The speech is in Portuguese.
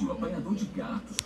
tio é apanhador de gatos.